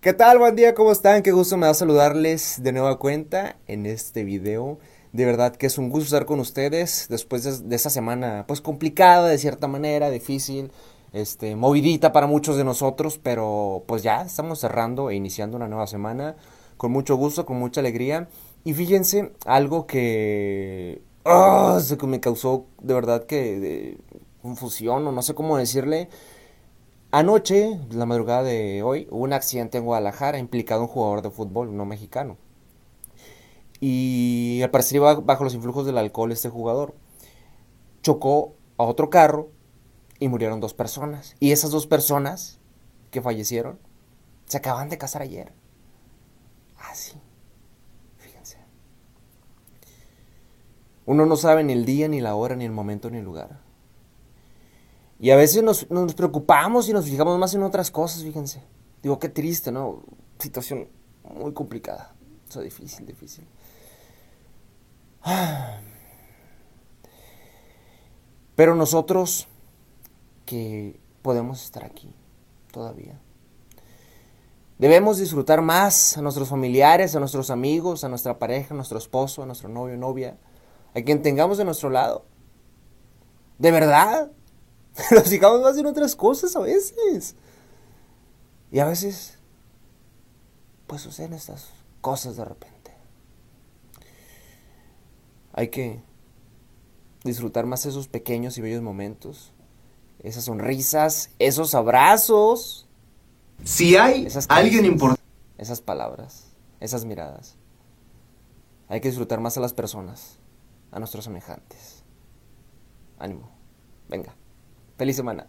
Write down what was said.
¿Qué tal? Buen día, ¿cómo están? Qué gusto me da saludarles de nueva cuenta en este video. De verdad que es un gusto estar con ustedes después de, de esa semana, pues complicada de cierta manera, difícil, este, movidita para muchos de nosotros, pero pues ya estamos cerrando e iniciando una nueva semana con mucho gusto, con mucha alegría. Y fíjense, algo que, oh, me causó de verdad que confusión o no sé cómo decirle. Anoche, la madrugada de hoy, hubo un accidente en Guadalajara implicado un jugador de fútbol, no mexicano. Y al parecer iba bajo los influjos del alcohol este jugador. Chocó a otro carro y murieron dos personas. Y esas dos personas que fallecieron se acaban de casar ayer. Así. Fíjense. Uno no sabe ni el día, ni la hora, ni el momento, ni el lugar. Y a veces nos, preocupamos y nos fijamos más en otras cosas, fíjense. Digo, qué triste, ¿no? Situación muy complicada. O sea, difícil, difícil. Pero nosotros que podemos estar aquí todavía. Debemos disfrutar más a nuestros familiares, a nuestros amigos, a nuestra pareja, a nuestro esposo, a nuestro novio, novia, a quien tengamos de nuestro lado. De verdad, Nos fijamos más en otras cosas a veces. Y a veces, pues suceden estas cosas de repente. Hay que disfrutar más esos pequeños y bellos momentos. Esas sonrisas, esos abrazos. Si hay alguien importante. Esas palabras, esas miradas. Hay que disfrutar más a las personas, a nuestros semejantes. Ánimo. Venga. Feliz semana.